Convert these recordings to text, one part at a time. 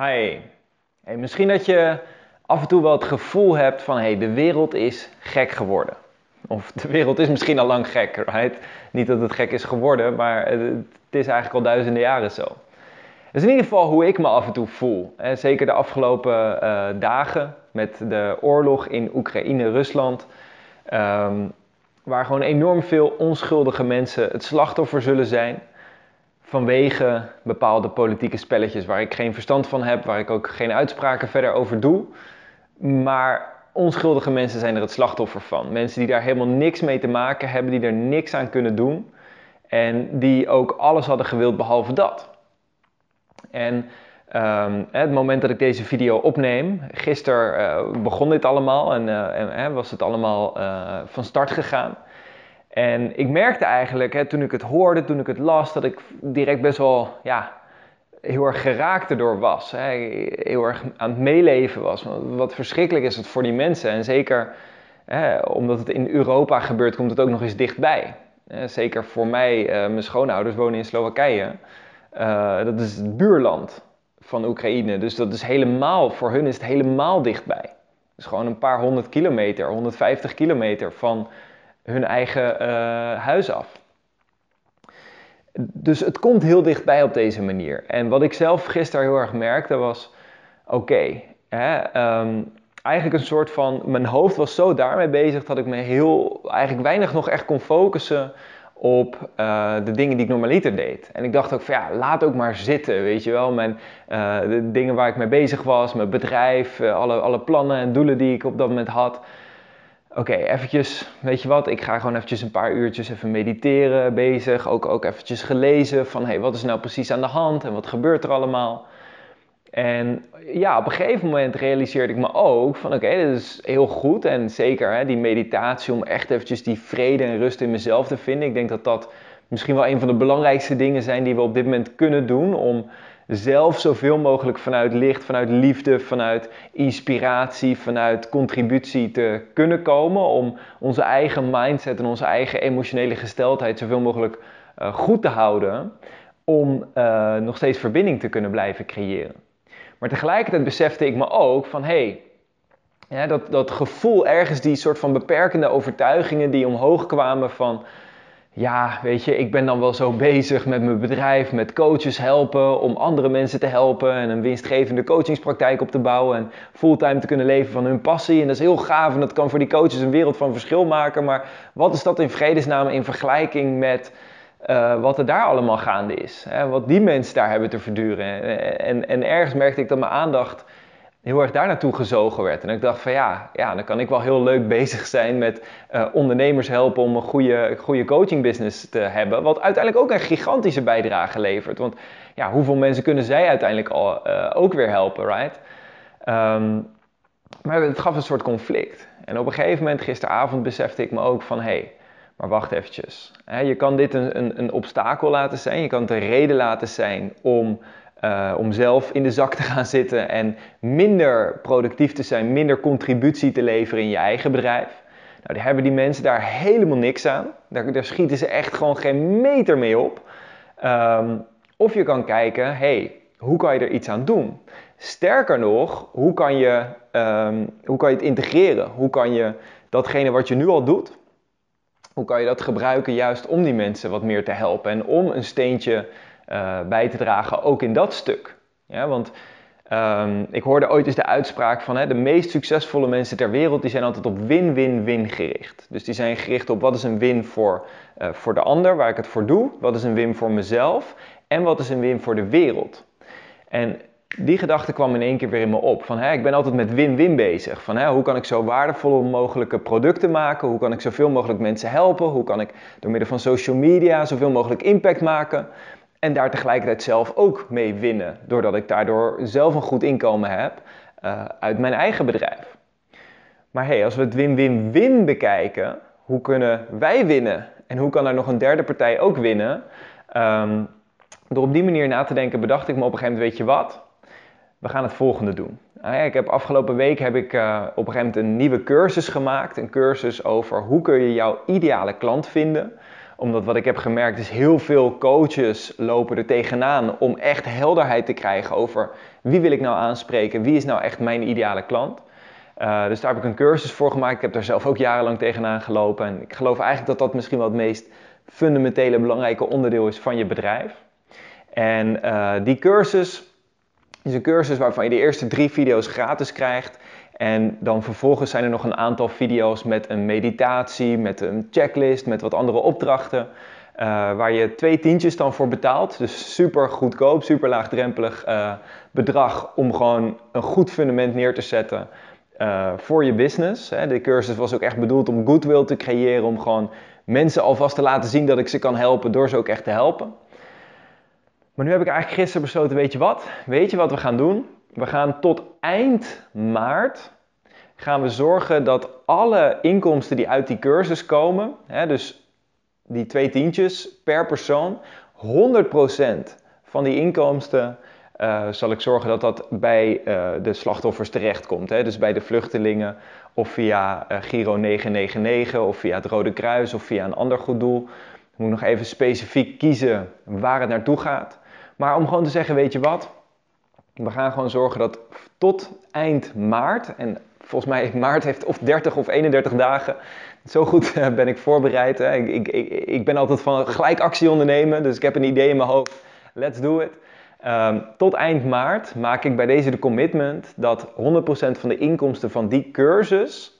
Hi. Hey, misschien dat je af en toe wel het gevoel hebt van hey, de wereld is gek geworden. Of de wereld is misschien al lang gek, right? Niet dat het gek is geworden, maar het is eigenlijk al duizenden jaren zo. Dat is in ieder geval hoe ik me af en toe voel. Zeker de afgelopen uh, dagen met de oorlog in Oekraïne-Rusland. Um, waar gewoon enorm veel onschuldige mensen het slachtoffer zullen zijn vanwege bepaalde politieke spelletjes waar ik geen verstand van heb, waar ik ook geen uitspraken verder over doe. Maar onschuldige mensen zijn er het slachtoffer van. Mensen die daar helemaal niks mee te maken hebben, die er niks aan kunnen doen. En die ook alles hadden gewild behalve dat. En um, het moment dat ik deze video opneem, gisteren uh, begon dit allemaal en, en was het allemaal uh, van start gegaan. En ik merkte eigenlijk, hè, toen ik het hoorde, toen ik het las, dat ik direct best wel ja, heel erg geraakt erdoor was. Hè. Heel erg aan het meeleven was. Wat verschrikkelijk is het voor die mensen. En zeker hè, omdat het in Europa gebeurt, komt het ook nog eens dichtbij. Zeker voor mij, uh, mijn schoonouders wonen in Slowakije. Uh, dat is het buurland van Oekraïne. Dus dat is helemaal, voor hun is het helemaal dichtbij. Dus gewoon een paar honderd kilometer, 150 kilometer van hun eigen uh, huis af. Dus het komt heel dichtbij op deze manier. En wat ik zelf gisteren heel erg merkte was: oké, um, eigenlijk een soort van. Mijn hoofd was zo daarmee bezig dat ik me heel. eigenlijk weinig nog echt kon focussen op uh, de dingen die ik normaliter deed. En ik dacht ook van ja, laat ook maar zitten, weet je wel. Mijn, uh, de dingen waar ik mee bezig was, mijn bedrijf, alle, alle plannen en doelen die ik op dat moment had oké, eventjes, weet je wat, ik ga gewoon eventjes een paar uurtjes even mediteren bezig. Ook, ook eventjes gelezen van, hé, hey, wat is nou precies aan de hand en wat gebeurt er allemaal? En ja, op een gegeven moment realiseerde ik me ook van, oké, dit is heel goed. En zeker hè, die meditatie om echt eventjes die vrede en rust in mezelf te vinden. Ik denk dat dat misschien wel een van de belangrijkste dingen zijn die we op dit moment kunnen doen om zelf zoveel mogelijk vanuit licht, vanuit liefde, vanuit inspiratie, vanuit contributie te kunnen komen. Om onze eigen mindset en onze eigen emotionele gesteldheid zoveel mogelijk uh, goed te houden. Om uh, nog steeds verbinding te kunnen blijven creëren. Maar tegelijkertijd besefte ik me ook van hé, hey, dat, dat gevoel ergens, die soort van beperkende overtuigingen die omhoog kwamen van ja, weet je, ik ben dan wel zo bezig met mijn bedrijf, met coaches helpen, om andere mensen te helpen en een winstgevende coachingspraktijk op te bouwen en fulltime te kunnen leven van hun passie. En dat is heel gaaf en dat kan voor die coaches een wereld van verschil maken. Maar wat is dat in vredesnaam in vergelijking met uh, wat er daar allemaal gaande is? Hè? Wat die mensen daar hebben te verduren. En, en ergens merkte ik dat mijn aandacht heel erg daar naartoe gezogen werd. En ik dacht van ja, ja, dan kan ik wel heel leuk bezig zijn met uh, ondernemers helpen om een goede, goede coaching business te hebben. Wat uiteindelijk ook een gigantische bijdrage levert. Want ja, hoeveel mensen kunnen zij uiteindelijk al, uh, ook weer helpen, right? Um, maar het gaf een soort conflict. En op een gegeven moment, gisteravond, besefte ik me ook van hé, hey, maar wacht eventjes. je kan dit een, een, een obstakel laten zijn, je kan het een reden laten zijn om uh, om zelf in de zak te gaan zitten en minder productief te zijn, minder contributie te leveren in je eigen bedrijf. Nou, daar hebben die mensen daar helemaal niks aan. Daar, schieten ze echt gewoon geen meter mee op. Um, of je kan kijken, hey, hoe kan je er iets aan doen? Sterker nog, hoe kan je, um, hoe kan je het integreren? Hoe kan je datgene wat je nu al doet, hoe kan je dat gebruiken juist om die mensen wat meer te helpen en om een steentje uh, bij te dragen, ook in dat stuk. Ja, want um, ik hoorde ooit eens de uitspraak van hè, de meest succesvolle mensen ter wereld, die zijn altijd op win-win-win gericht. Dus die zijn gericht op wat is een win voor, uh, voor de ander, waar ik het voor doe, wat is een win voor mezelf en wat is een win voor de wereld. En die gedachte kwam in één keer weer in me op. Van, hè, ik ben altijd met win-win bezig. Van, hè, hoe kan ik zo waardevolle mogelijke producten maken? Hoe kan ik zoveel mogelijk mensen helpen? Hoe kan ik door middel van social media zoveel mogelijk impact maken? En daar tegelijkertijd zelf ook mee winnen. Doordat ik daardoor zelf een goed inkomen heb uh, uit mijn eigen bedrijf. Maar hey, als we het win-win-win bekijken, hoe kunnen wij winnen? En hoe kan er nog een derde partij ook winnen? Um, door op die manier na te denken, bedacht ik me op een gegeven moment, weet je wat? We gaan het volgende doen. Uh, ik heb afgelopen week heb ik uh, op een gegeven moment een nieuwe cursus gemaakt. Een cursus over hoe kun je jouw ideale klant vinden Omdat wat ik heb gemerkt is heel veel coaches lopen er tegenaan om echt helderheid te krijgen over wie wil ik nou aanspreken, wie is nou echt mijn ideale klant. Uh, dus daar heb ik een cursus voor gemaakt. Ik heb daar zelf ook jarenlang tegenaan gelopen. En ik geloof eigenlijk dat dat misschien wel het meest fundamentele belangrijke onderdeel is van je bedrijf. En uh, die cursus is een cursus waarvan je de eerste drie video's gratis krijgt. En dan vervolgens zijn er nog een aantal video's met een meditatie, met een checklist, met wat andere opdrachten. Uh, waar je twee tientjes dan voor betaalt. Dus super goedkoop, super laagdrempelig uh, bedrag om gewoon een goed fundament neer te zetten uh, voor je business. Hè. De cursus was ook echt bedoeld om goodwill te creëren, om gewoon mensen alvast te laten zien dat ik ze kan helpen door ze ook echt te helpen. Maar nu heb ik eigenlijk gisteren besloten, weet je wat? Weet je wat we gaan doen? We gaan tot eind maart gaan we zorgen dat alle inkomsten die uit die cursus komen, hè, dus die twee tientjes per persoon, 100% van die inkomsten uh, zal ik zorgen dat dat bij uh, de slachtoffers terechtkomt. Hè? Dus bij de vluchtelingen of via uh, Giro 999 of via het Rode Kruis of via een ander goed doel. Ik moet nog even specifiek kiezen waar het naartoe gaat. Maar om gewoon te zeggen, weet je wat? We gaan gewoon zorgen dat tot eind maart, en volgens mij maart heeft of 30 of 31 dagen, zo goed ben ik voorbereid. Hè? Ik, ik, ik ben altijd van gelijk actie ondernemen, dus ik heb een idee in mijn hoofd. Let's do it. Um, tot eind maart maak ik bij deze de commitment dat 100% van de inkomsten van die cursus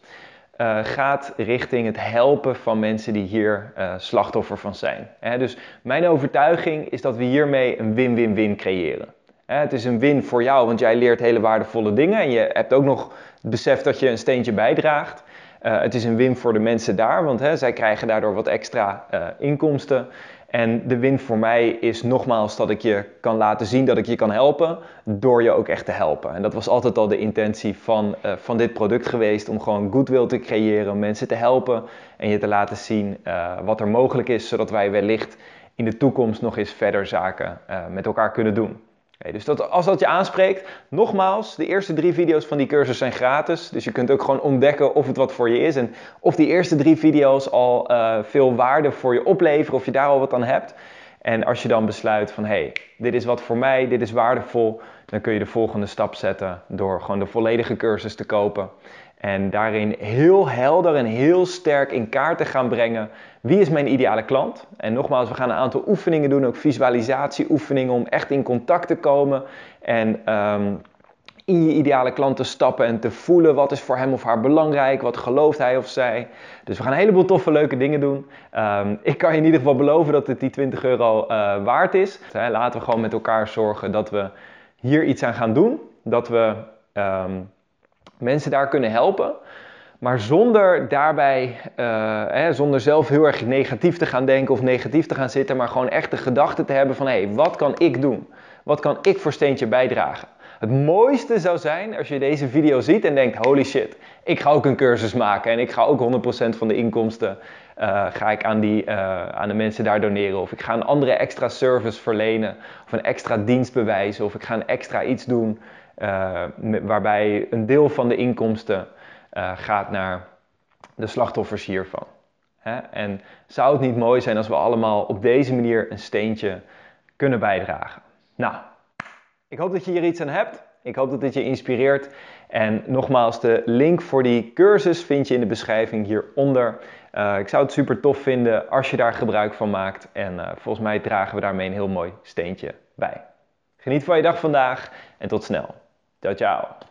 uh, gaat richting het helpen van mensen die hier uh, slachtoffer van zijn. Dus mijn overtuiging is dat we hiermee een win-win-win creëren. He, het is een win voor jou, want jij leert hele waardevolle dingen en je hebt ook nog het besef dat je een steentje bijdraagt. Uh, het is een win voor de mensen daar, want zij krijgen daardoor wat extra inkomsten. En de win voor mij is nogmaals dat ik je kan laten zien dat ik je kan helpen door je ook echt te helpen. En dat was altijd al de intentie van, uh, van dit product geweest, om gewoon goodwill te creëren, mensen te helpen en je te laten zien wat er mogelijk is, zodat wij wellicht in de toekomst nog eens verder zaken met elkaar kunnen doen. Dus als dat je aanspreekt, nogmaals, de eerste drie video's van die cursus zijn gratis. Dus je kunt ook gewoon ontdekken of het wat voor je is. En of die eerste drie video's al uh, veel waarde voor je opleveren, of je daar al wat aan hebt. En als je dan besluit van, hé, hey, dit is wat voor mij, dit is waardevol, dan kun je de volgende stap zetten door gewoon de volledige cursus te kopen. En daarin heel helder en heel sterk in kaart te gaan brengen wie is mijn ideale klant. En nogmaals, we gaan een aantal oefeningen doen, ook visualisatieoefeningen om echt in contact te komen en um, in je ideale klant te stappen en te voelen wat is voor hem of haar belangrijk, wat gelooft hij of zij. Dus we gaan een heleboel toffe leuke dingen doen. Um, ik kan je in ieder geval beloven dat het die 20 euro uh, waard is. Laten we gewoon met elkaar zorgen dat we hier iets aan gaan doen. Dat we um, mensen daar kunnen helpen. Maar zonder daarbij, uh, hè, zonder zelf heel erg negatief te gaan denken of negatief te gaan zitten, maar gewoon echt de gedachte te hebben van hé, hey, wat kan ik doen? Wat kan ik voor steentje bijdragen? Het mooiste zou zijn als je deze video ziet en denkt, holy shit, ik ga ook een cursus maken en ik ga ook 100% van de inkomsten uh, ga ik aan, die, uh, aan de mensen daar doneren. Of ik ga een andere extra service verlenen of een extra dienst bewijzen of ik ga een extra iets doen waarbij een deel van de inkomsten uh, gaat naar de slachtoffers hiervan. Hè? En zou het niet mooi zijn als we allemaal op deze manier een steentje kunnen bijdragen? Nou, ik hoop dat je hier iets aan hebt. Ik hoop dat dit je inspireert. En nogmaals, de link voor die cursus vind je in de beschrijving hieronder. Uh, ik zou het super tof vinden als je daar gebruik van maakt. En volgens mij dragen we daarmee een heel mooi steentje bij. Geniet van je dag vandaag en tot snel. Tchau, tchau.